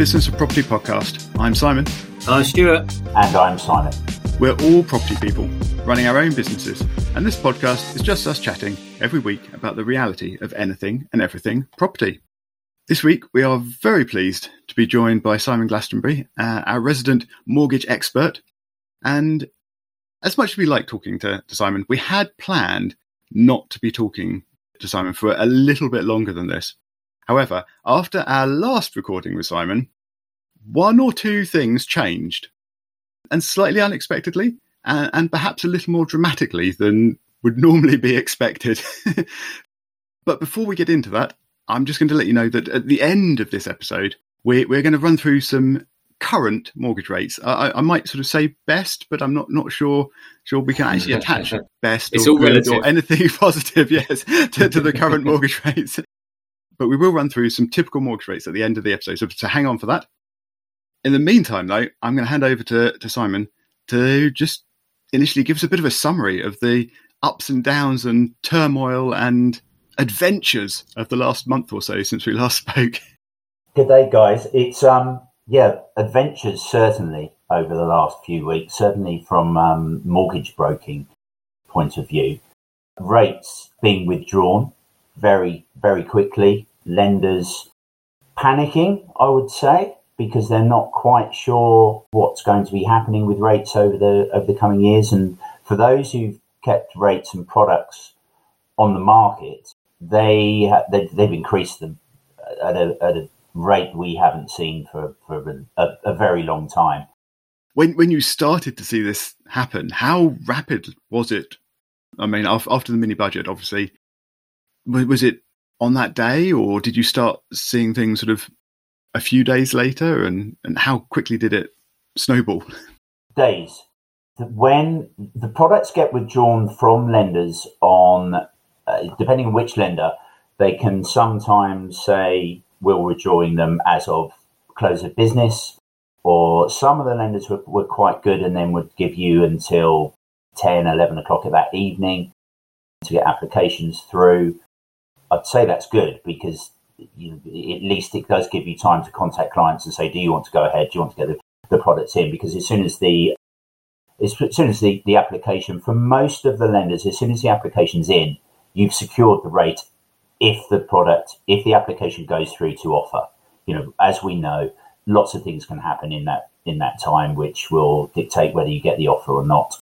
Business of Property podcast. I'm Simon. I'm Stuart. And I'm Simon. We're all property people running our own businesses, and this podcast is just us chatting every week about the reality of anything and everything property. This week, we are very pleased to be joined by Simon Glastonbury, uh, our resident mortgage expert. And as much as we like talking to, to Simon, we had planned not to be talking to Simon for a little bit longer than this. However, after our last recording with Simon, one or two things changed, and slightly unexpectedly, and, and perhaps a little more dramatically than would normally be expected. but before we get into that, I'm just going to let you know that at the end of this episode, we're, we're going to run through some current mortgage rates. I, I, might sort of say best, but I'm not not sure sure we can actually attach best it's or, all relative. or anything positive, yes, to, to the current mortgage rates. But we will run through some typical mortgage rates at the end of the episode. So, to hang on for that. In the meantime, though, I'm going to hand over to, to Simon to just initially give us a bit of a summary of the ups and downs and turmoil and adventures of the last month or so since we last spoke. Good day, guys. It's um yeah, adventures certainly over the last few weeks, certainly from um, mortgage broking point of view. Rates being withdrawn very, very quickly lenders panicking, I would say, because they're not quite sure what's going to be happening with rates over the over the coming years. And for those who've kept rates and products on the market, they they've, they've increased them at a, at a rate we haven't seen for, for a, a, very long time. When when you started to see this happen, how rapid was it? I mean, after the mini budget, obviously, was it on that day, or did you start seeing things sort of a few days later? And, and how quickly did it snowball? Days. When the products get withdrawn from lenders on, uh, depending on which lender, they can sometimes say we're withdrawing them as of close of business, or some of the lenders were, were quite good and then would give you until 10, 11 o'clock of that evening to get applications through. I'd say that's good because you, at least it does give you time to contact clients and say, do you want to go ahead? Do you want to get the, the products in? Because as soon as the as soon as the, the application for most of the lenders, as soon as the application's in, you've secured the rate if the product, if the application goes through to offer. You know, as we know, lots of things can happen in that in that time which will dictate whether you get the offer or not.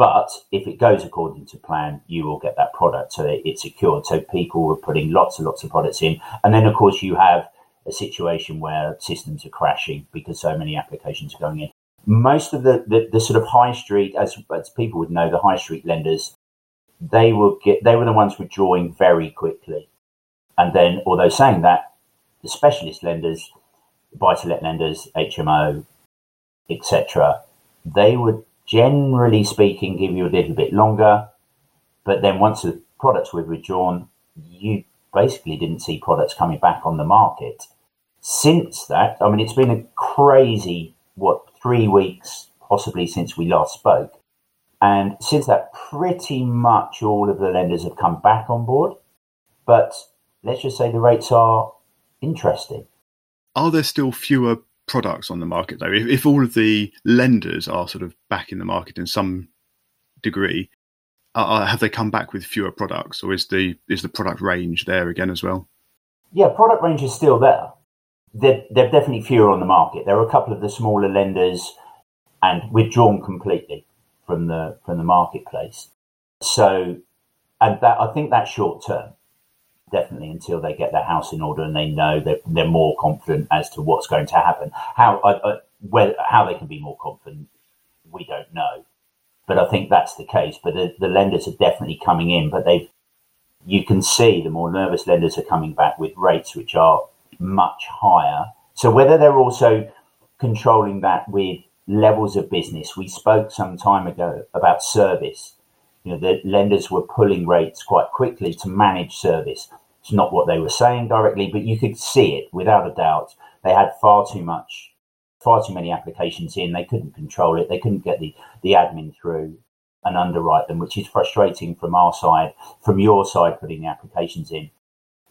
But if it goes according to plan, you will get that product. So it's secured. So people were putting lots and lots of products in. And then, of course, you have a situation where systems are crashing because so many applications are going in. Most of the, the, the sort of high street, as, as people would know, the high street lenders, they will get they were the ones withdrawing very quickly. And then, although saying that, the specialist lenders, buy to let lenders, HMO, etc., they would generally speaking, give you a little bit longer. But then once the products were withdrawn, you basically didn't see products coming back on the market. Since that, I mean, it's been a crazy, what, three weeks possibly since we last spoke. And since that, pretty much all of the lenders have come back on board. But let's just say the rates are interesting. Are there still fewer products on the market though. If, if all of the lenders are sort of back in the market in some degree uh, have they come back with fewer products or is the is the product range there again as well? Yeah product range is still there. They're, they're definitely fewer on the market. There are a couple of the smaller lenders and withdrawn completely from the from the marketplace. So and that i think that's short term definitely until they get their house in order and they know that they're more confident as to what's going to happen. How uh, how they can be more confident, we don't know. But I think that's the case. But the, the lenders are definitely coming in, but they've you can see the more nervous lenders are coming back with rates which are much higher. So whether they're also controlling that with levels of business, we spoke some time ago about service. You know, the lenders were pulling rates quite quickly to manage service. It's not what they were saying directly, but you could see it without a doubt. They had far too much, far too many applications in. They couldn't control it. They couldn't get the, the admin through and underwrite them, which is frustrating from our side, from your side, putting the applications in.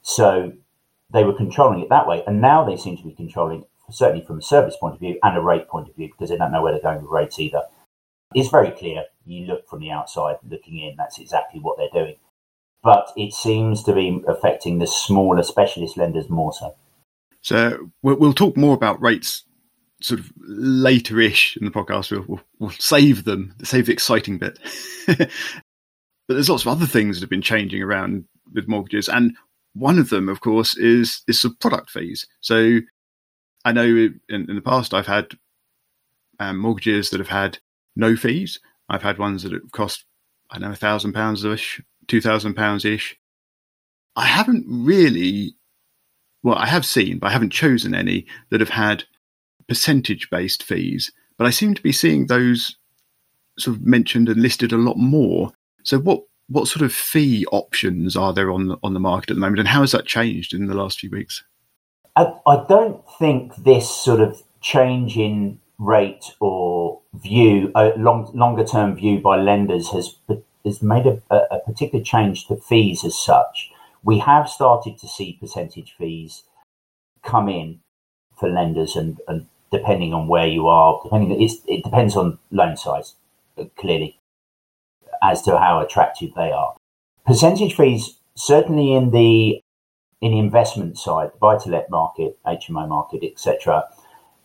So they were controlling it that way. And now they seem to be controlling certainly from a service point of view and a rate point of view, because they don't know where they're going with rates either. It's very clear. You look from the outside looking in, that's exactly what they're doing. But it seems to be affecting the smaller specialist lenders more so. So we'll talk more about rates sort of later-ish in the podcast. We'll, we'll, we'll save them, save the exciting bit. but there's lots of other things that have been changing around with mortgages, and one of them, of course, is is some product fees. So I know in, in the past I've had um, mortgages that have had no fees. I've had ones that have cost I know a thousand pounds ish, two thousand pounds ish. I haven't really, well, I have seen, but I haven't chosen any that have had percentage based fees. But I seem to be seeing those sort of mentioned and listed a lot more. So what what sort of fee options are there on the, on the market at the moment, and how has that changed in the last few weeks? I, I don't think this sort of change in rate or view, a long, longer term view by lenders has has made a, a, particular change to fees as such. We have started to see percentage fees come in for lenders, and, and depending on where you are, depending it depends on loan size, uh, clearly as to how attractive they are. Percentage fees, certainly in the in the investment side, the buy-to-let market, HMO market, etc.,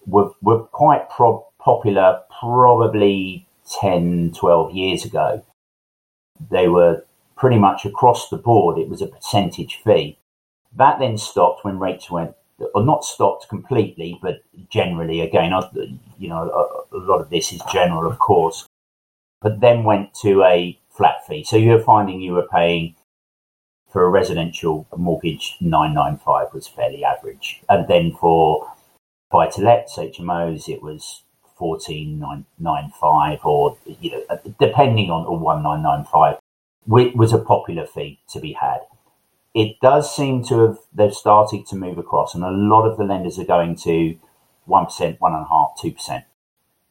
were, were quite pro- popular probably 10, 12 years ago. They were pretty much across the board. It was a percentage fee. That then stopped when rates went, or not stopped completely, but generally, again, you know, a, lot of this is general, of course, but then went to a flat fee. So you're finding you were paying for a residential mortgage 995 was fairly average. And then for buy to lets, HMOs, it was 14995 or, you know, uh, depending on, or 1995, which was a popular fee to be had. It does seem to have, they've started to move across, and a lot of the lenders are going to 1%, 1.5%, 2%.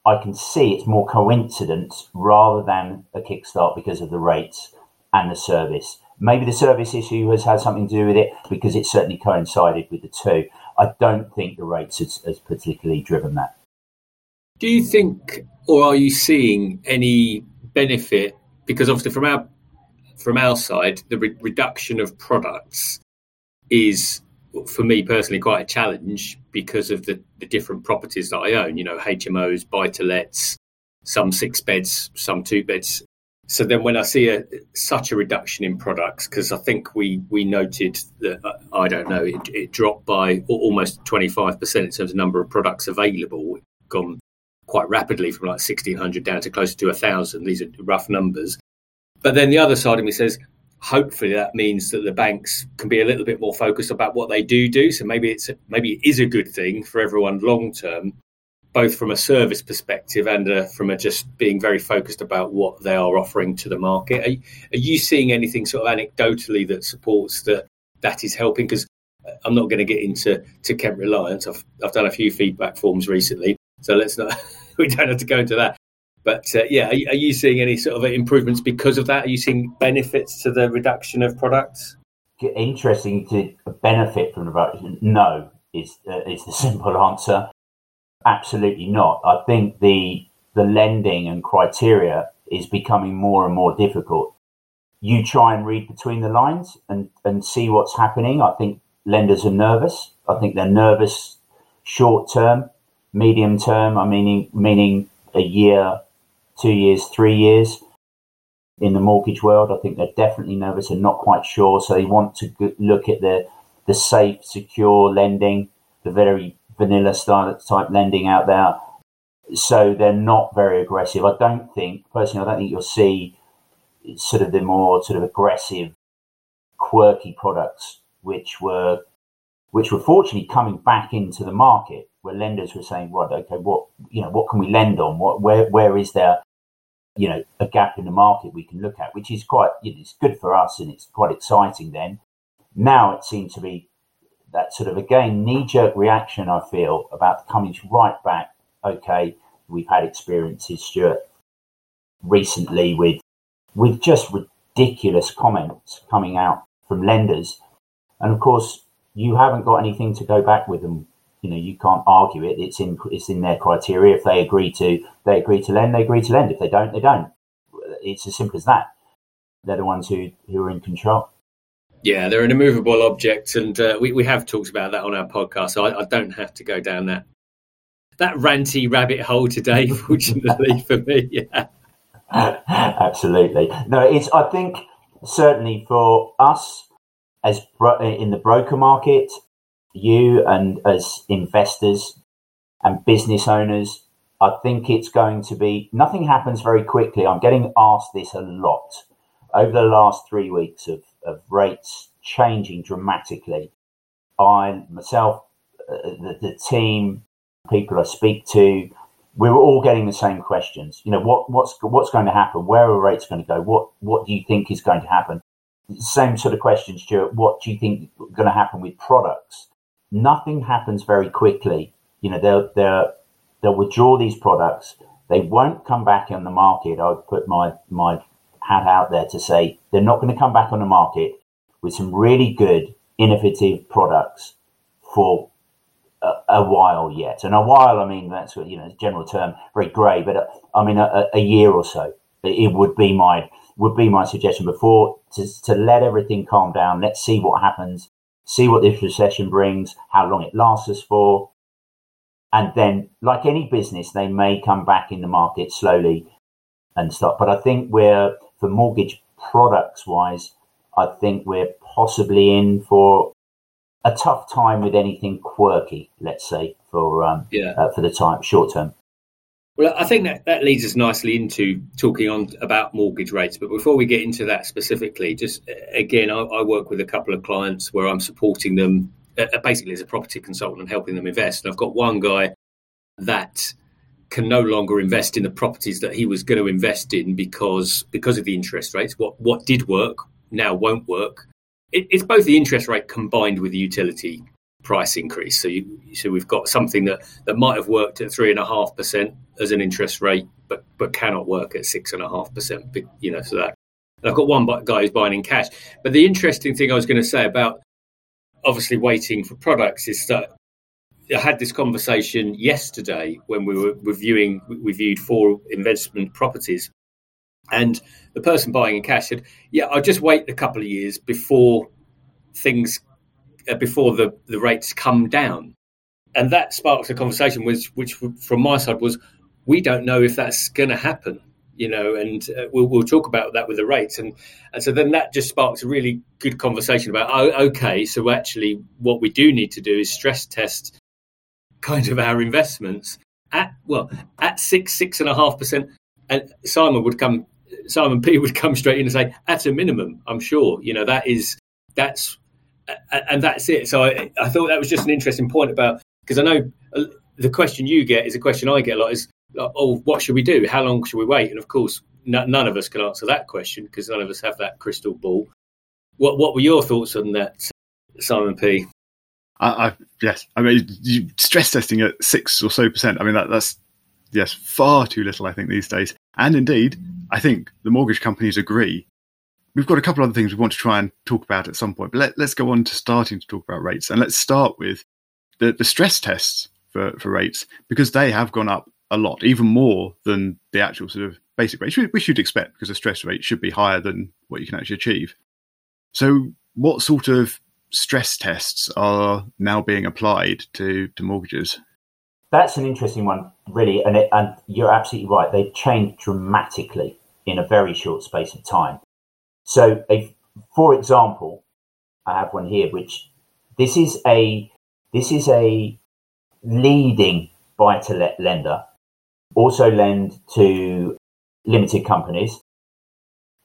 I can see it's more coincidence rather than a kickstart because of the rates and the service. Maybe the service issue has had something to do with it because it certainly coincided with the two. I don't think the rates has, has particularly driven that. Do you think, or are you seeing any benefit? Because obviously, from our from our side, the re- reduction of products is for me personally quite a challenge because of the, the different properties that I own, you know, HMOs, buy to lets, some six beds, some two beds. So then when I see a, such a reduction in products, because I think we, we noted that, uh, I don't know, it, it dropped by almost 25% in terms of number of products available, gone quite rapidly from like 1600 down to closer to 1000. These are rough numbers. But then the other side of me says, hopefully that means that the banks can be a little bit more focused about what they do do. So maybe it's maybe it is a good thing for everyone long term, both from a service perspective and uh, from a just being very focused about what they are offering to the market. Are, are you seeing anything sort of anecdotally that supports that that is helping? Because uh, I'm not going to get into to Kent Reliance. I've I've done a few feedback forms recently, so let's not. we don't have to go into that. But uh, yeah, are, you seeing any sort of improvements because of that? Are you seeing benefits to the reduction of products? Interesting to benefit from the reduction. No, is uh, is the simple answer. Absolutely not. I think the the lending and criteria is becoming more and more difficult. You try and read between the lines and, and see what's happening. I think lenders are nervous. I think they're nervous short term, medium term. I meaning meaning a year, two years, three years in the mortgage world. I think they're definitely nervous and not quite sure. So they want to look at the the safe, secure lending, the very vanilla style type lending out there. So they're not very aggressive. I don't think personally. I don't think you'll see sort of the more sort of aggressive, quirky products which were which were fortunately coming back into the market where lenders were saying, right, okay, what you know, what can we lend on? What where where is there, you know, a gap in the market we can look at, which is quite you know, it's good for us and it's quite exciting then. Now it seems to be that sort of again knee jerk reaction I feel about coming right back, okay, we've had experiences, Stuart, recently with with just ridiculous comments coming out from lenders. And of course, you haven't got anything to go back with them. You know, you can't argue it. It's in it's in their criteria. If they agree to they agree to lend, they agree to lend. If they don't, they don't. It's as simple as that. They're the ones who who are in control. Yeah, they're an immovable object, and uh, we we have talked about that on our podcast. So I, I don't have to go down that that ranty rabbit hole today, fortunately for me. Yeah. Absolutely. No, it's. I think certainly for us as bro- in the broker market, you and as investors and business owners, I think it's going to be nothing happens very quickly. I'm getting asked this a lot over the last three weeks of, of rates changing dramatically. I myself, uh, the, the team, people I speak to, we were all getting the same questions. You know, what, what's what's going to happen? Where are rates going to go? What what do you think is going to happen? Same sort of question, Stuart. What do you think is going to happen with products? Nothing happens very quickly. You know, they'll they'll they'll withdraw these products. They won't come back on the market. I would put my my hat out there to say they're not going to come back on the market with some really good, innovative products for a, while yet. And a while, I mean, that's you know, general term, very grey, but uh, I mean, a, a, year or so. It would be my would be my suggestion before to, to let everything calm down. Let's see what happens, see what this recession brings, how long it lasts us for, and then, like any business, they may come back in the market slowly and start. But I think we're for mortgage products wise, I think we're possibly in for a tough time with anything quirky, let's say, for um, yeah. Uh, for the time short term. Well, I think that, that leads us nicely into talking on about mortgage rates. But before we get into that specifically, just again, I, I work with a couple of clients where I'm supporting them uh, uh, basically as a property consultant and helping them invest. And I've got one guy that can no longer invest in the properties that he was going to invest in because because of the interest rates. What what did work now won't work it, it's both the interest rate combined with the utility price increase. So, you, so we've got something that, that might have worked at three and a half percent as an interest rate, but but cannot work at six and a half percent. You know, so that and I've got one guy who's buying in cash. But the interesting thing I was going to say about obviously waiting for products is that I had this conversation yesterday when we were reviewing, we viewed four investment properties and the person buying in cash said, "Yeah, I'll just wait a couple of years before things, before the, the rates come down." And that sparks a conversation, which, which from my side was, we don't know if that's going to happen, you know, and uh, we'll, we'll talk about that with the rates. And, and so then that just sparks a really good conversation about, oh, okay, so actually what we do need to do is stress test kind of our investments at, well, at six, six and a half percent. And Simon would come Simon P would come straight in and say, "At a minimum, I'm sure." You know, that is that's and that's it. So I, I thought that was just an interesting point about because I know uh, the question you get is a question I get a lot is, "Oh, what should we do? How long should we wait?" And of course, n- none of us can answer that question because none of us have that crystal ball. What What were your thoughts on that, Simon P? I, I yes, I mean stress testing at six or so percent. I mean that, that's yes, far too little. I think these days. And indeed, I think the mortgage companies agree. We've got a couple of other things we want to try and talk about at some point, but let, us go on to starting to talk about rates. And let's start with the, the stress tests for, for rates, because they have gone up a lot, even more than the actual sort of basic rate, which you'd expect, because the stress rate should be higher than what you can actually achieve. So, what sort of stress tests are now being applied to, to mortgages? That's an interesting one, really, and it, and you're absolutely right. They've changed dramatically in a very short space of time. So, if, for example, I have one here, which this is a this is a leading buy to let lender, also lend to limited companies,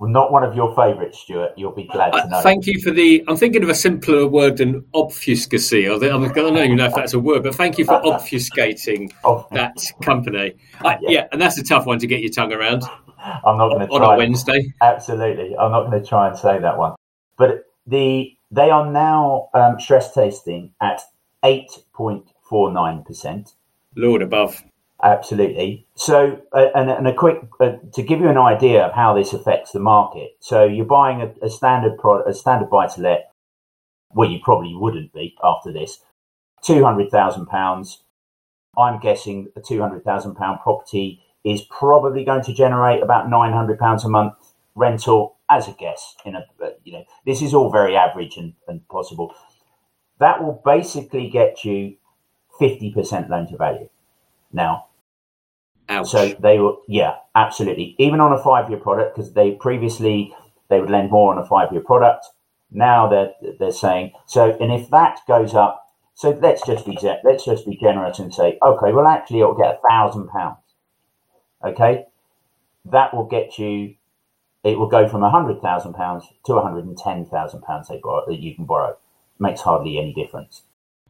not one of your favourites, Stuart. You'll be glad to know. thank you for the. I'm thinking of a simpler word than obfuscacy. I don't even know if that's a word, but thank you for obfuscating that company. I, yeah. yeah. and that's a tough one to get your tongue around. I'm not going to on a Wednesday. Absolutely, I'm not going to try and say that one. But the they are now um, stress testing at eight point four nine percent. Lord above. Absolutely. So, uh, and, and, a quick uh, to give you an idea of how this affects the market. So, you're buying a, a standard product, a standard buy to let. well, you probably wouldn't be after this. Two hundred thousand pounds. I'm guessing a two hundred thousand pound property is probably going to generate about nine hundred pounds a month rental, as a guess. In a uh, you know, this is all very average and, and possible. That will basically get you fifty percent loan to value. Now, Ouch. so they were, yeah, absolutely. Even on a five-year product, because they previously they would lend more on a five-year product. Now they're they're saying so, and if that goes up, so let's just be let's just be generous and say, okay, well actually it'll get a thousand pounds. Okay, that will get you. It will go from a hundred thousand pounds to a hundred and ten thousand pounds they borrow that you can borrow. Makes hardly any difference.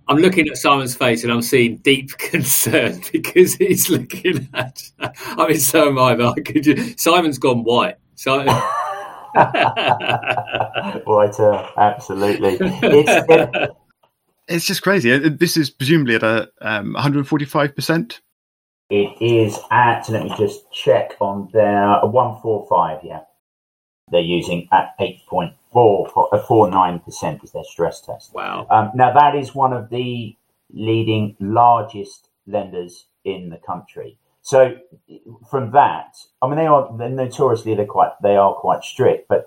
I'm looking at Simon's face and I'm seeing deep concern because he's looking at. I mean, so am I. But I could just, Simon's gone white. Simon, right, uh, absolutely. It's, it, It's just crazy. This is presumably at a um, 145%. It is at. Let me just check on their one four five. Yeah, they're using at eight point four four nine percent is their stress test. wow. Um, now that is one of the leading largest lenders in the country. So from that, I mean, they are they're notoriously they're quite they are quite strict, but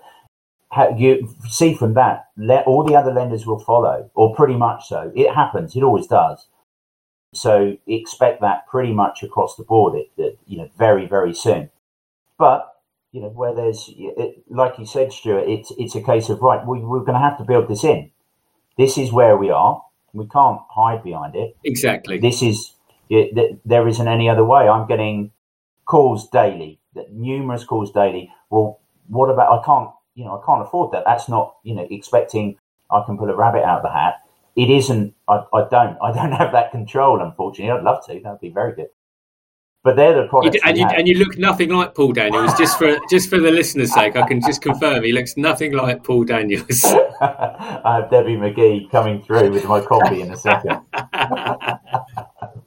you see from that, all the other lenders will follow, or pretty much so. It happens; it always does. So expect that pretty much across the board. It, it you know very very soon, but you know where there's it, like you said, Stuart, it's it's a case of right. We, we're going to have to build this in. This is where we are. We can't hide behind it Exactly. this is th- there isn't any other way. I'm getting calls daily, numerous calls daily. Well, what about I can't you know I can't afford that. That's not you know expecting I can pull a rabbit out of the hat. It isn't. I, I don't. I don't have that control. Unfortunately, I'd love to. That'd be very good. But they're the You products. and you and you look nothing like Paul Daniels. Just for just for the listeners' sake, I can just confirm he looks nothing like Paul Daniels. I have Debbie McGee coming through with my coffee in a second.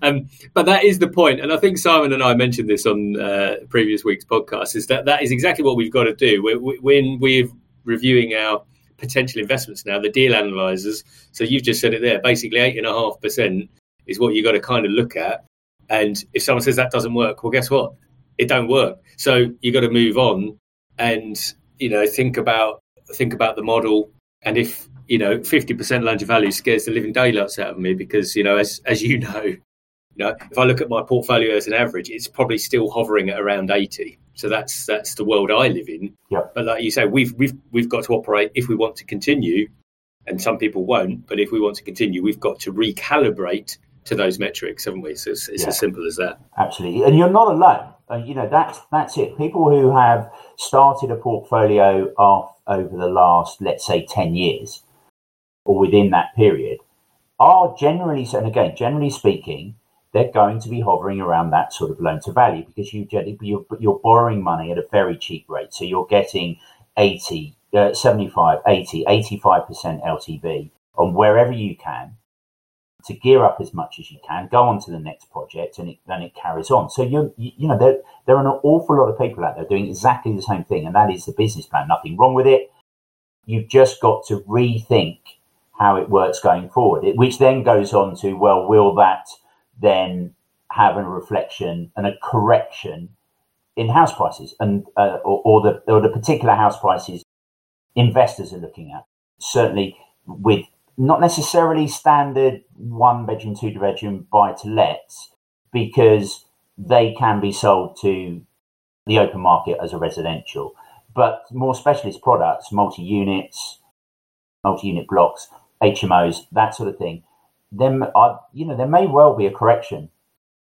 um, but that is the point, and I think Simon and I mentioned this on uh, previous week's podcast. Is that that is exactly what we've got to do we we- when we're reviewing our potential investments now, the deal analyzers. So you've just said it there. Basically, eight and a half percent is what you got to kind of look at. And if someone says that doesn't work, well, guess what? It don't work. So you got to move on and you know think about think about the model. And if you know fifty percent loan to value scares the living daylights out of me because you know as as you know, you know if I look at my portfolio as an average, it's probably still hovering at around eighty. So that's that's the world I live in. Yeah. But like you say, we've we've we've got to operate if we want to continue, and some people won't. But if we want to continue, we've got to recalibrate to those metrics, haven't we? So it's, it's Yeah. as simple as that. Absolutely, and you're not alone. And you know that's that's it. People who have started a portfolio off over the last, let's say, ten years, or within that period, are generally, and again, generally speaking, they're going to be hovering around that sort of loan to value because you you're, you're borrowing money at a very cheap rate, so you're getting 80, uh, 75, 80, 85 percent LTV on wherever you can to gear up as much as you can, go on to the next project, and it, then it carries on. So you, you know there there are an awful lot of people out there doing exactly the same thing, and that is the business plan. Nothing wrong with it. You've just got to rethink how it works going forward. It, which then goes on to well, will that then have a reflection and a correction in house prices and uh, or, or the or the particular house prices investors are looking at? Certainly with not necessarily standard one bedroom, two bedroom buy to lets because they can be sold to the open market as a residential, but more specialist products, multi units, multi unit blocks, HMOs, that sort of thing. Then, are, you know, there may well be a correction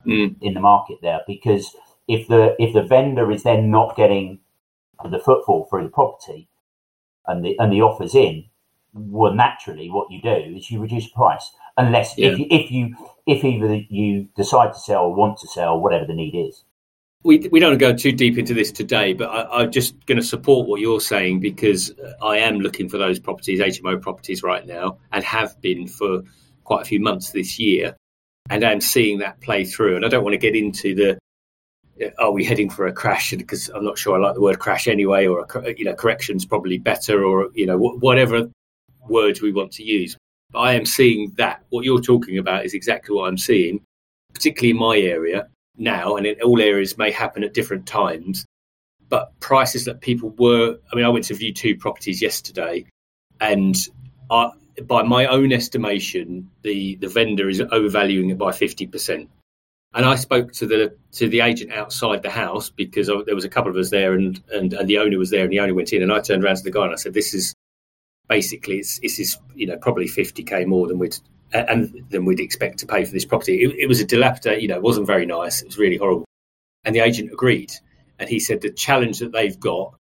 Mm. in the market there because if the if the vendor is then not getting the footfall through the property and the and the offers in, well, naturally, what you do is you reduce price, unless Yeah. if you, if you if either you decide to sell or want to sell, whatever the need is. we we don't go too deep into this today, but I, I'm just going to support what you're saying because I am looking for those properties, HMO properties, right now, and have been for quite a few months this year, and I'm seeing that play through. And I don't want to get into the are we heading for a crash? Because I'm not sure I like the word crash anyway, or a, you know, correction's probably better, or you know, whatever words we want to use. But I am seeing that. What you're talking about is exactly what I'm seeing, particularly in my area now, and in all areas may happen at different times. But prices that people were, I mean, I went to view two properties yesterday, and I, by my own estimation, the, the vendor is overvaluing it by 50%. And I spoke to the to the agent outside the house because there was a couple of us there, and, and, and the owner was there, and the owner went in, and I turned around to the guy and I said, "This is basically it's, this is you know probably 50k more than we'd and than we'd expect to pay for this property. It, it was a dilapidated, you know, it wasn't very nice. It was really horrible." And the agent agreed, and he said the challenge that they've got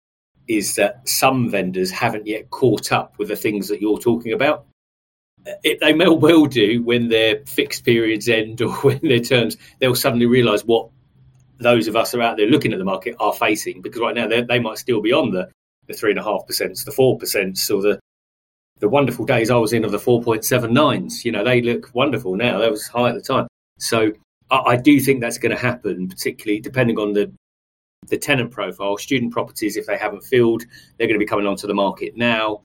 is that some vendors haven't yet caught up with the things that you're talking about it, they may well do when their fixed periods end or when their terms, they'll suddenly realise what those of us who are out there looking at the market are facing. Because right now they might still be on the the three and a half percent, the four percent, or the the wonderful days I was in of the four point seven nines. You know, they look wonderful now. That was high at the time. So I, I do think that's going to happen, particularly depending on the the tenant profile. Student properties, if they haven't filled, they're going to be coming onto the market now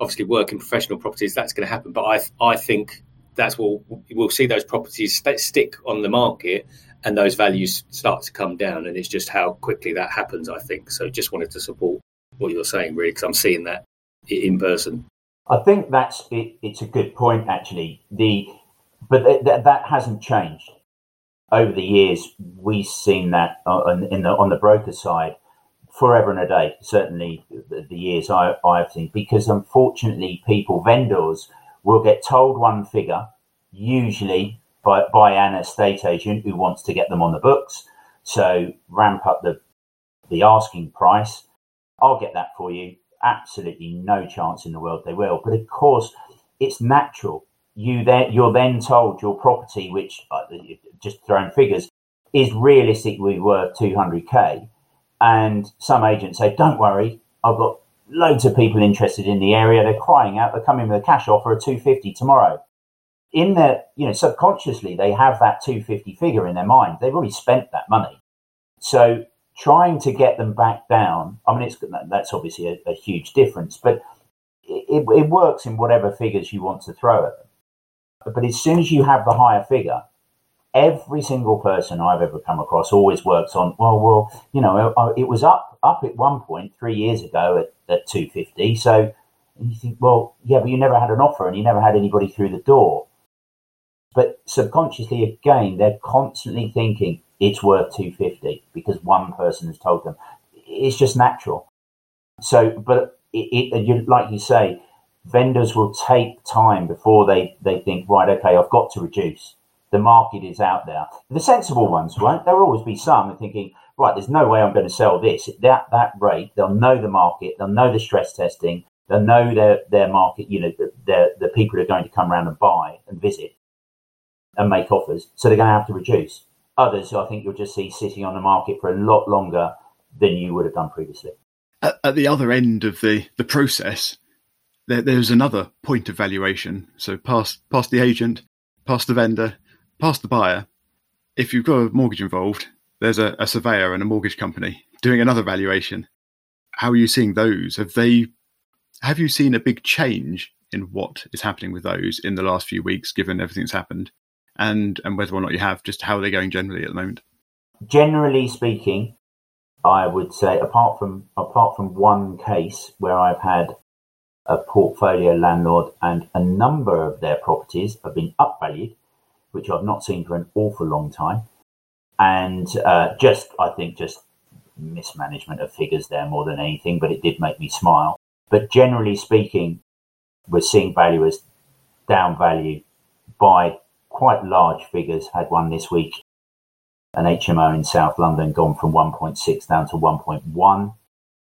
obviously work in professional properties, that's going to happen. But I I think that's what we'll see those properties st- stick on the market and those values start to come down. And it's just how quickly that happens, I think. So just wanted to support what you're saying, really, because I'm seeing that in person. I think that's it, it's a good point, actually. The but th- th- that hasn't changed over the years. We've seen that on, in the on the broker side forever and a day. Certainly, the, the years I, I've seen, because unfortunately, people vendors will get told one figure, usually by by an estate agent who wants to get them on the books. So ramp up the the asking price. I'll get that for you. Absolutely no chance in the world they will. But of course, it's natural. You then you're then told your property, which uh, just throwing figures, is realistically worth 200k and some agents say, don't worry, I've got loads of people interested in the area. They're crying out. They're coming with a cash offer of 250 tomorrow. In their, you know, subconsciously, they have that 250 figure in their mind. They've already spent that money. So trying to get them back down, I mean, it's, that's obviously a, a huge difference, but it, it works in whatever figures you want to throw at them. But as soon as you have the higher figure, every single person I've ever come across always works on, well, well, you know, uh, it was up up at one point three years ago at, at 250. So you think, well, yeah, but you never had an offer and you never had anybody through the door. But subconsciously, again, they're constantly thinking it's worth 250 because one person has told them. It's just natural. So, but it, it you, like you say, vendors will take time before they, they think, right, okay, I've got to reduce the market is out there. The sensible ones won't. There'll always be some thinking, right, there's no way I'm going to sell this at that, that rate. They'll know the market. They'll know the stress testing. They'll know their, their market, you know, the, the people are going to come around and buy and visit and make offers. So they're going to have to reduce. Others, I think you'll just see sitting on the market for a lot longer than you would have done previously. At, at the other end of the, the process, there, there's another point of valuation. So past, past the agent, past the vendor, past the buyer, if you've got a mortgage involved, there's a, a surveyor and a mortgage company doing another valuation. How are you seeing those? Have they have you seen a big change in what is happening with those in the last few weeks, given everything that's happened, and and whether or not you have, just how are they going generally at the moment? Generally speaking, I would say apart from apart from one case where I've had a portfolio landlord and a number of their properties have been upvalued which I've not seen for an awful long time. And uh, just, I think, just mismanagement of figures there more than anything, but it did make me smile. But generally speaking, we're seeing valuers down value by quite large figures. Had one this week, an HMO in South London gone from 1.6 down to 1.1,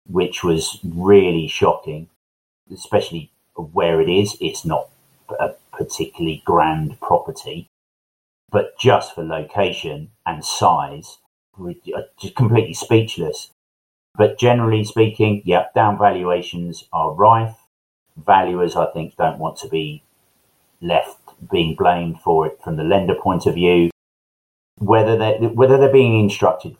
which was really shocking, especially where it is. It's not a particularly grand property, but just for location and size, uh, just completely speechless. But generally speaking, yeah, down valuations are rife. Valuers, I think, don't want to be left being blamed for it from the lender point of view. Whether they whether they're being instructed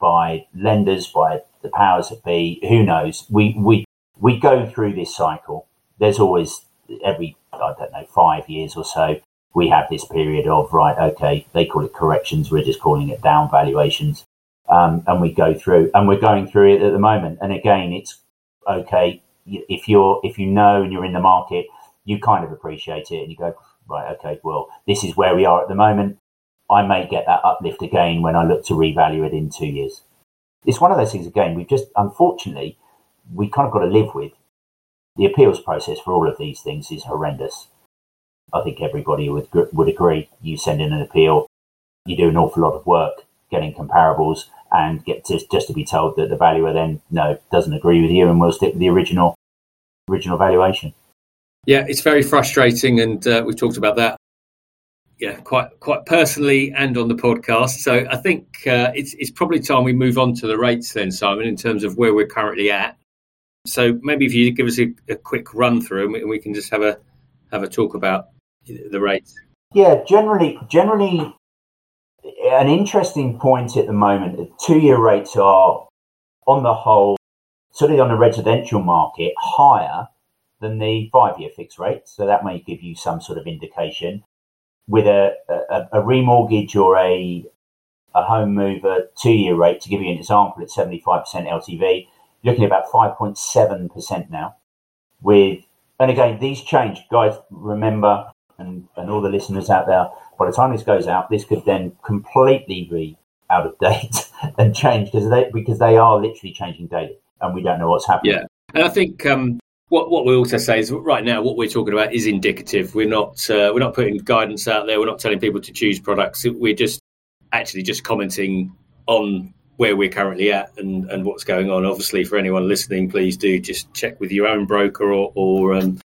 by lenders, by the powers that be, who knows? We we we go through this cycle. There's always every I don't know five years or so, we have this period of right, okay, they call it corrections, we're just calling it down valuations, um, and we go through, and we're going through it at the moment. And again, it's okay if you're if you know and you're in the market, you kind of appreciate it, and you go right, okay, well, this is where we are at the moment. I may get that uplift again when I look to revalue it in two years. It's one of those things again. We've just unfortunately we kind of got to live with the appeals process for all of these things is horrendous. I think everybody would would agree. You send in an appeal, you do an awful lot of work getting comparables, and get to, just to be told that the valuer then no doesn't agree with you, and we'll stick with the original original valuation. Yeah, it's very frustrating, and uh, we've talked about that. Yeah, quite quite personally and on the podcast. So I think uh, it's it's probably time we move on to the rates then, Simon, in terms of where we're currently at. So maybe if you give us a, a quick run through, and we can just have a have a talk about the rates? Yeah, generally, generally, an interesting point at the moment. Two-year rates are, on the whole, certainly on the residential market, higher than the five-year fixed rate. So that may give you some sort of indication. With a, a, a remortgage or a a home mover two-year rate, to give you an example, at 75% LTV, you're looking at about 5.7% now. With and again, these change, guys. Remember, and, and all the listeners out there, by the time this goes out, this could then completely be out of date and change because they because they are literally changing daily, and we don't know what's happening. Yeah, and I think um, what what we also say is right now what we're talking about is indicative. We're not uh, we're not putting guidance out there. We're not telling people to choose products. We're just actually just commenting on where we're currently at and, and what's going on. Obviously, for anyone listening, please do just check with your own broker or, or um,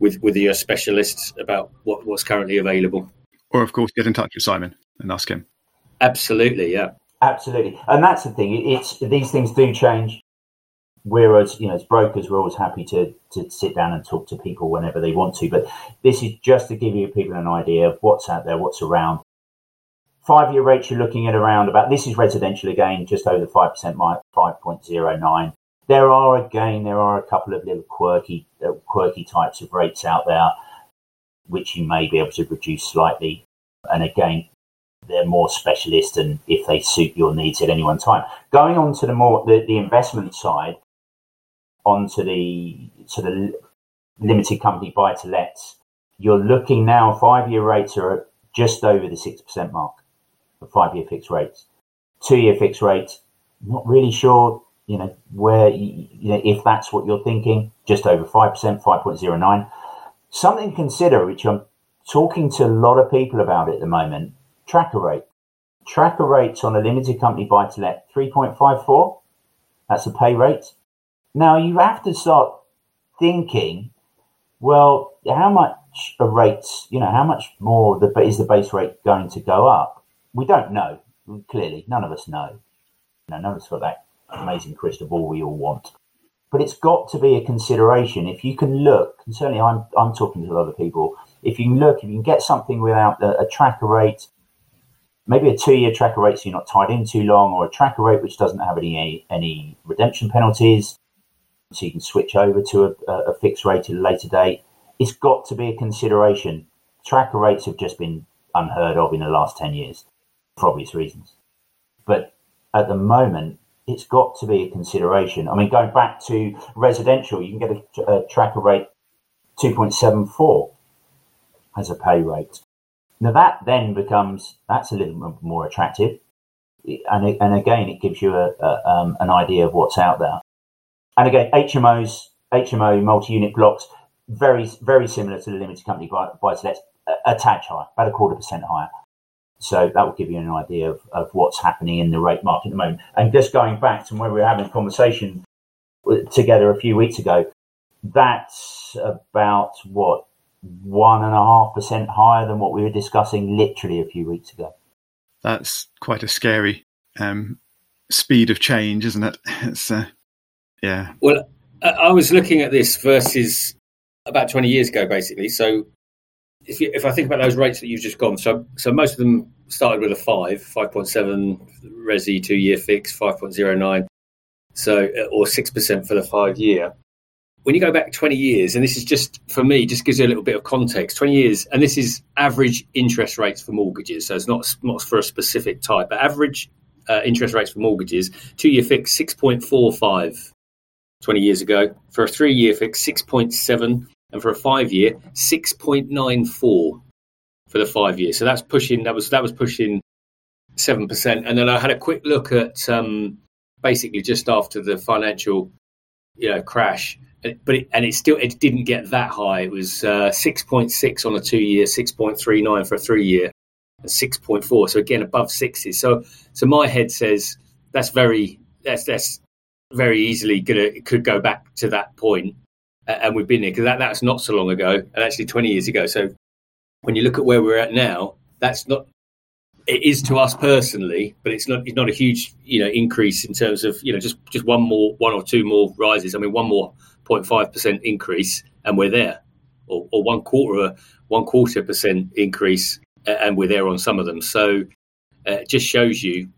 with with your specialists about what, what's currently available. Or, of course, get in touch with Simon and ask him. Absolutely, yeah, absolutely, and that's the thing. It's these things do change. Whereas, you know, as brokers, we're always happy to, to sit down and talk to people whenever they want to. But this is just to give you people an idea of what's out there, what's around. Five year rates, you're looking at around about, this is residential again, just over 5% mark, 5.09. There are again, there are a couple of little quirky, uh, quirky types of rates out there, which you may be able to reduce slightly. And again, they're more specialist and if they suit your needs at any one time. Going on to the more the, the investment side, onto the sort of limited company buy to lets, you're looking now five year rates are just over the six percent mark five year fixed rates. Two year fixed rates, not really sure you know, where, you, know, if that's what you're thinking, just over 5%, 5.09. Something to consider, which I'm talking to a lot of people about at the moment, tracker rate. Tracker rates on a limited company buy to let 3.54. That's a pay rate. Now you have to start thinking, well, how much a rates, you know, how much more the, is the base rate going to go up? We don't know. Clearly, none of us know. No, none of us got that amazing crystal ball we all want. But it's got to be a consideration. If you can look, and certainly I'm, I'm talking to a lot of people, if you can look, if you can get something without a, a tracker rate, maybe a two year tracker rate so you're not tied in too long, or a tracker rate which doesn't have any, any redemption penalties, so you can switch over to a, a fixed rate at a later date. It's got to be a consideration. Tracker rates have just been unheard of in the last 10 years for obvious reasons. But at the moment, it's got to be a consideration. I mean, going back to residential, you can get a, a tracker rate 2.74 as a pay rate. Now that then becomes that's a little more attractive, and it, and again it gives you a, a um, an idea of what's out there. And again, HMOs, HMO multi-unit blocks, very very similar to the limited company buy, buy to let, a, a tad higher, about a quarter percent higher. So that will give you an idea of, of what's happening in the rate market at the moment. And just going back to where we were having a conversation together a few weeks ago, that's about what one and a half percent higher than what we were discussing literally a few weeks ago. That's quite a scary um, speed of change, isn't it? It's uh, yeah. Well, I was looking at this versus about 20 years ago, basically. So if, you, if I think about those rates that you've just gone, so so most of them started with a five, five point seven resi two year fix, five point zero nine, so or six percent for the five year. when you go back 20 years, and this is just for me, just gives you a little bit of context 20 years, and this is average interest rates for mortgages. So it's not, not for a specific type, but average uh, interest rates for mortgages two year fix 6.45 20 years ago, for a three year fix 6.7, and for a five year 6.94 for the five years. So that's pushing, that was, that was pushing 7%. And then I had a quick look at um, basically just after the financial you know crash but it, and it still it didn't get that high. It was uh, six point six on a two year, six point three nine for a three year, and six point four. So again, above sixty. So so my head says that's very that's that's very easily gonna it could go back to that point, and we've been there because that that's not so long ago, and actually twenty years ago. So when you look at where we're at now, that's not it is to us personally, but it's not it's not a huge you know increase in terms of you know just just one more one or two more rises. I mean one more 0.5% increase and we're there, or, or one quarter one quarter percent increase and we're there on some of them. So uh, it just shows you,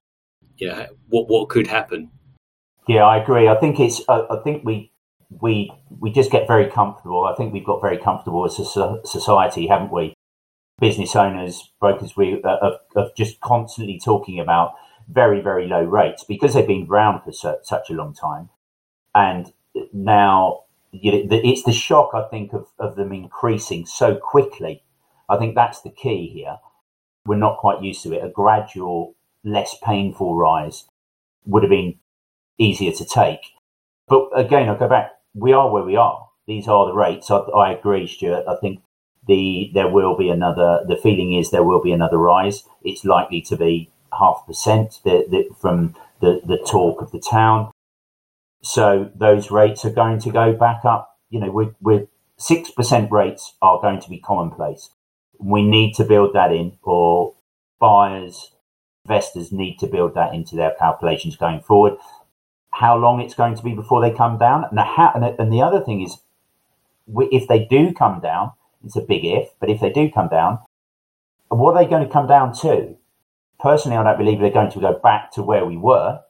you know, what what could happen. Yeah, I agree. I think it's. I, I think we we we just get very comfortable. I think we've got very comfortable as a society, haven't we? Business owners, brokers, we uh, of, of just constantly talking about very very low rates because they've been around for so, such a long time, and now you know, it's the shock I think of, of them increasing so quickly. I think that's the key here. We're not quite used to it. A gradual, less painful rise would have been easier to take. But again, I'll go back. We are where we are. These are the rates. I, I agree, Stuart. I think the there will be another. The feeling is there will be another rise. It's likely to be half percent the, the, from the, the talk of the town. So those rates are going to go back up. You know, with, with 6% rates are going to be commonplace. We need to build that in, or buyers, investors need to build that into their calculations going forward. How long it's going to be before they come down, and the, how, and the other thing is, if they do come down, it's a big if, but if they do come down, what are they going to come down to? Personally, I don't believe they're going to go back to where we were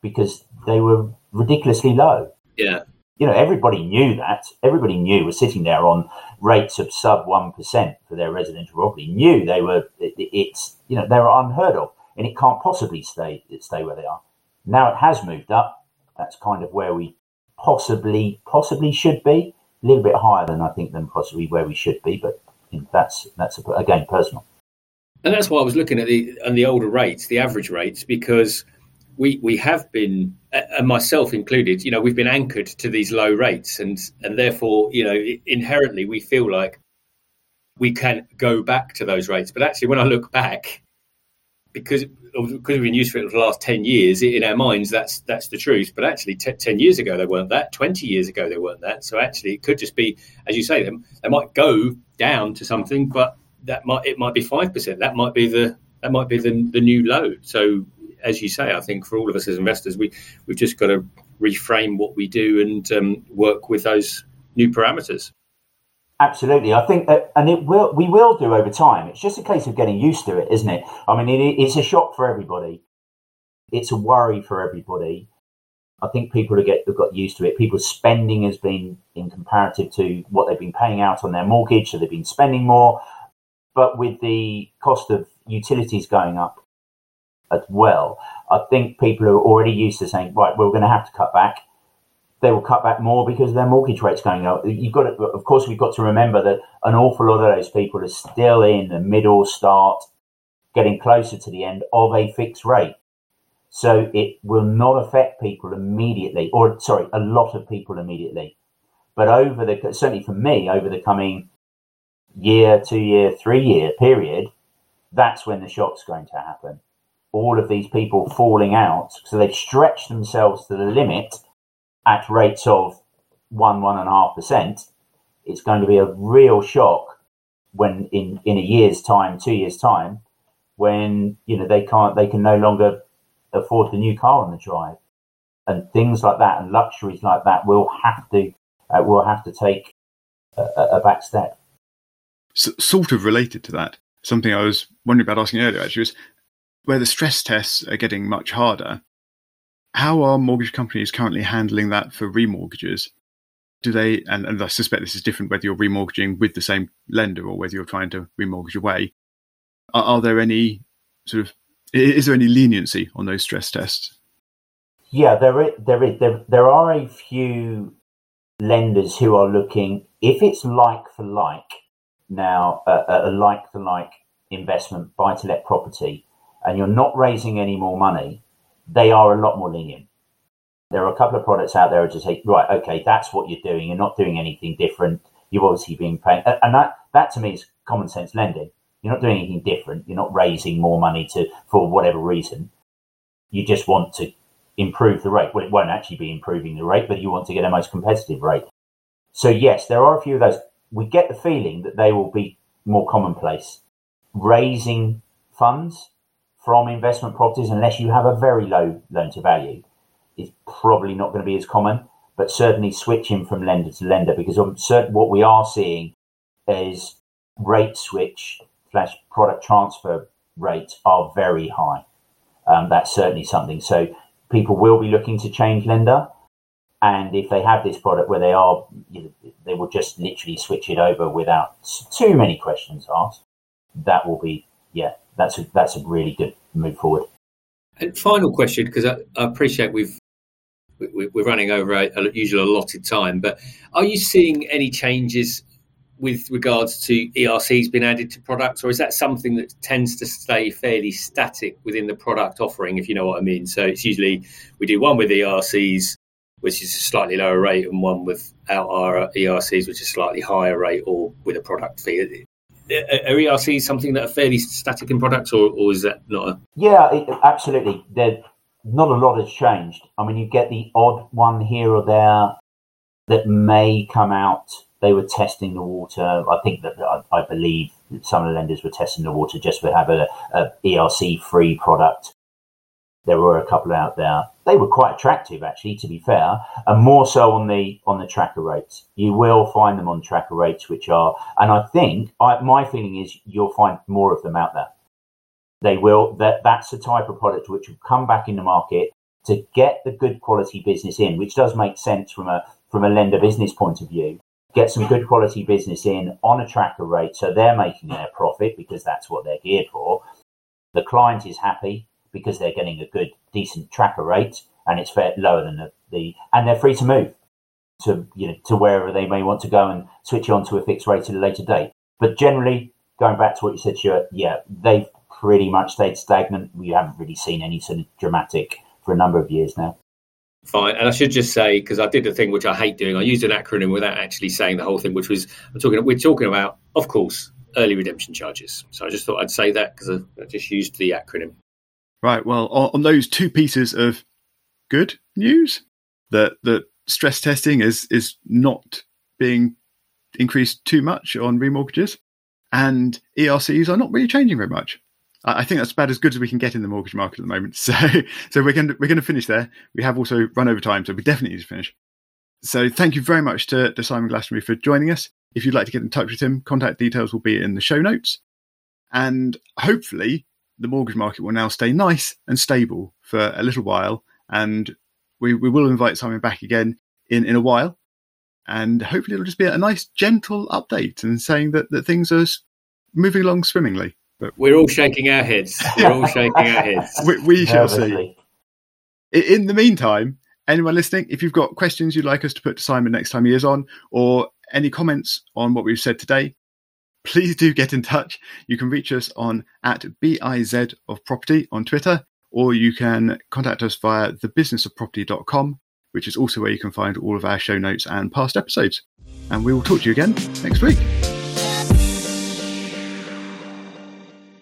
because they were ridiculously low. Yeah. You know, everybody knew that. Everybody knew was sitting there on rates of sub one percent for their residential property. Knew they were. It, it's you know they were unheard of, and it can't possibly stay stay where they are. Now it has moved up. That's kind of where we possibly possibly should be. A little bit higher than I think than possibly where we should be, but that's that's again personal. And that's why I was looking at the and the older rates, the average rates, because we we have been, and myself included, you know, we've been anchored to these low rates, and and therefore, you know, inherently we feel like we can go back to those rates. But actually, when I look back, because because we've been used to it for the last ten years, in our minds, that's that's the truth. But actually, t- ten years ago they weren't that. Twenty years ago they weren't that. So actually, it could just be, as you say, them they might go down to something, but that might it might be five percent. That might be the that might be the the new low. So as you say, I think for all of us as investors, we we've just got to reframe what we do and um, work with those new parameters. Absolutely, I think, that, and it will. We will do over time. It's just a case of getting used to it, isn't it? I mean, it, it's a shock for everybody. It's a worry for everybody. I think people have, get, have got used to it. People's spending has been in comparative to what they've been paying out on their mortgage, so they've been spending more. But with the cost of utilities going up, as well. I think people are already used to saying, right, we're going to have to cut back. They will cut back more because their mortgage rate's going up. You've got to, of course, we've got to remember that an awful lot of those people are still in the middle start, getting closer to the end of a fixed rate. So it will not affect people immediately, or sorry, a lot of people immediately. But over the, certainly for me, over the coming year, two year, three year period, that's when the shock's going to happen all of these people falling out. So they've stretched themselves to the limit at rates of one, one and a half percent. It's going to be a real shock when in, in a year's time, two years time, when, you know, they can't, they can no longer afford the new car on the drive and things like that and luxuries like that will have to, uh, will have to take a, a back step. So, sort of related to that, something I was wondering about asking earlier actually was where the stress tests are getting much harder, how are mortgage companies currently handling that for remortgages? do they, and, and I suspect this is different whether you're remortgaging with the same lender or whether you're trying to remortgage away. Are, are there any sort of, is there any leniency on those stress tests? Yeah, there is, there is there, there are a few lenders who are looking if it's like for like now a, a like for like investment buy to let property and you're not raising any more money, they are a lot more lenient. There are a couple of products out there just say, right, okay, that's what you're doing. You're not doing anything different. You've obviously been paying, and that that to me is common sense lending. You're not doing anything different. You're not raising more money to for whatever reason. You just want to improve the rate. Well, it won't actually be improving the rate, but you want to get a most competitive rate. So yes, there are a few of those. We get the feeling that they will be more commonplace. Raising funds from investment properties, unless you have a very low loan to value, is probably not going to be as common. But certainly switching from lender to lender, because I'm certain what we are seeing is rate switch slash product transfer rates are very high. Um, that's certainly something. So people will be looking to change lender. And if they have this product where they are, you know, they will just literally switch it over without too many questions asked. That will be, yeah, that's a, that's a really good move forward. And final question, because I, I, appreciate we've we're running over a, a usual allotted time, but are you seeing any changes with regards to ERCs being added to products, or is that something that tends to stay fairly static within the product offering, if you know what I mean? So it's usually we do one with ERCs, which is a slightly lower rate, and one without our ERCs, which is a slightly higher rate, or with a product fee. Uh, are ERCs something that are fairly static in products, or, or is that not a? Yeah, it, absolutely. They're, not a lot has changed. I mean, you get the odd one here or there that may come out they were testing the water. I think that I, I believe some of the lenders were testing the water just to have a, a ERC free product. There were a couple out there. They were quite attractive, actually, to be fair, and more so on the on the tracker rates. You will find them on tracker rates, which are, and I think I, my feeling is you'll find more of them out there. They will. That that's the type of product which will come back in the market to get the good quality business in, which does make sense from a from a lender business point of view get some good quality business in on a tracker rate so they're making their profit because that's what they're geared for. The client is happy because they're getting a good, decent tracker rate and it's fair, lower than the, the and they're free to move to you know to wherever they may want to go and switch on to a fixed rate at a later date. But generally, going back to what you said, Stuart, yeah, they've pretty much stayed stagnant. We haven't really seen any sort of dramatic for a number of years now. Fine. And I should just say, because I did a thing which I hate doing, I used an acronym without actually saying the whole thing, which was I'm talking, we're talking about, of course, early redemption charges. So I just thought I'd say that because I just used the acronym. Right. Well, on those two pieces of good news, that that stress testing is is not being increased too much on remortgages, and ERCs are not really changing very much. I think that's about as good as we can get in the mortgage market at the moment. So, so we're going to, we're going to finish there. We have also run over time, so we definitely need to finish. So, thank you very much to, to Simon Glastonbury for joining us. If you'd like to get in touch with him, contact details will be in the show notes. And hopefully, the mortgage market will now stay nice and stable for a little while. And we, we will invite Simon back again in, in a while. And hopefully, it'll just be a nice, gentle update and saying that, that things are moving along swimmingly. But we're all shaking our heads. We're all shaking our heads. We, we shall see. In the meantime, anyone listening, if you've got questions you'd like us to put to Simon next time he is on, or any comments on what we've said today, please do get in touch. You can reach us on at biz of property on Twitter, or you can contact us via thebusinessofproperty.com, which is also where you can find all of our show notes and past episodes. And we will talk to you again next week.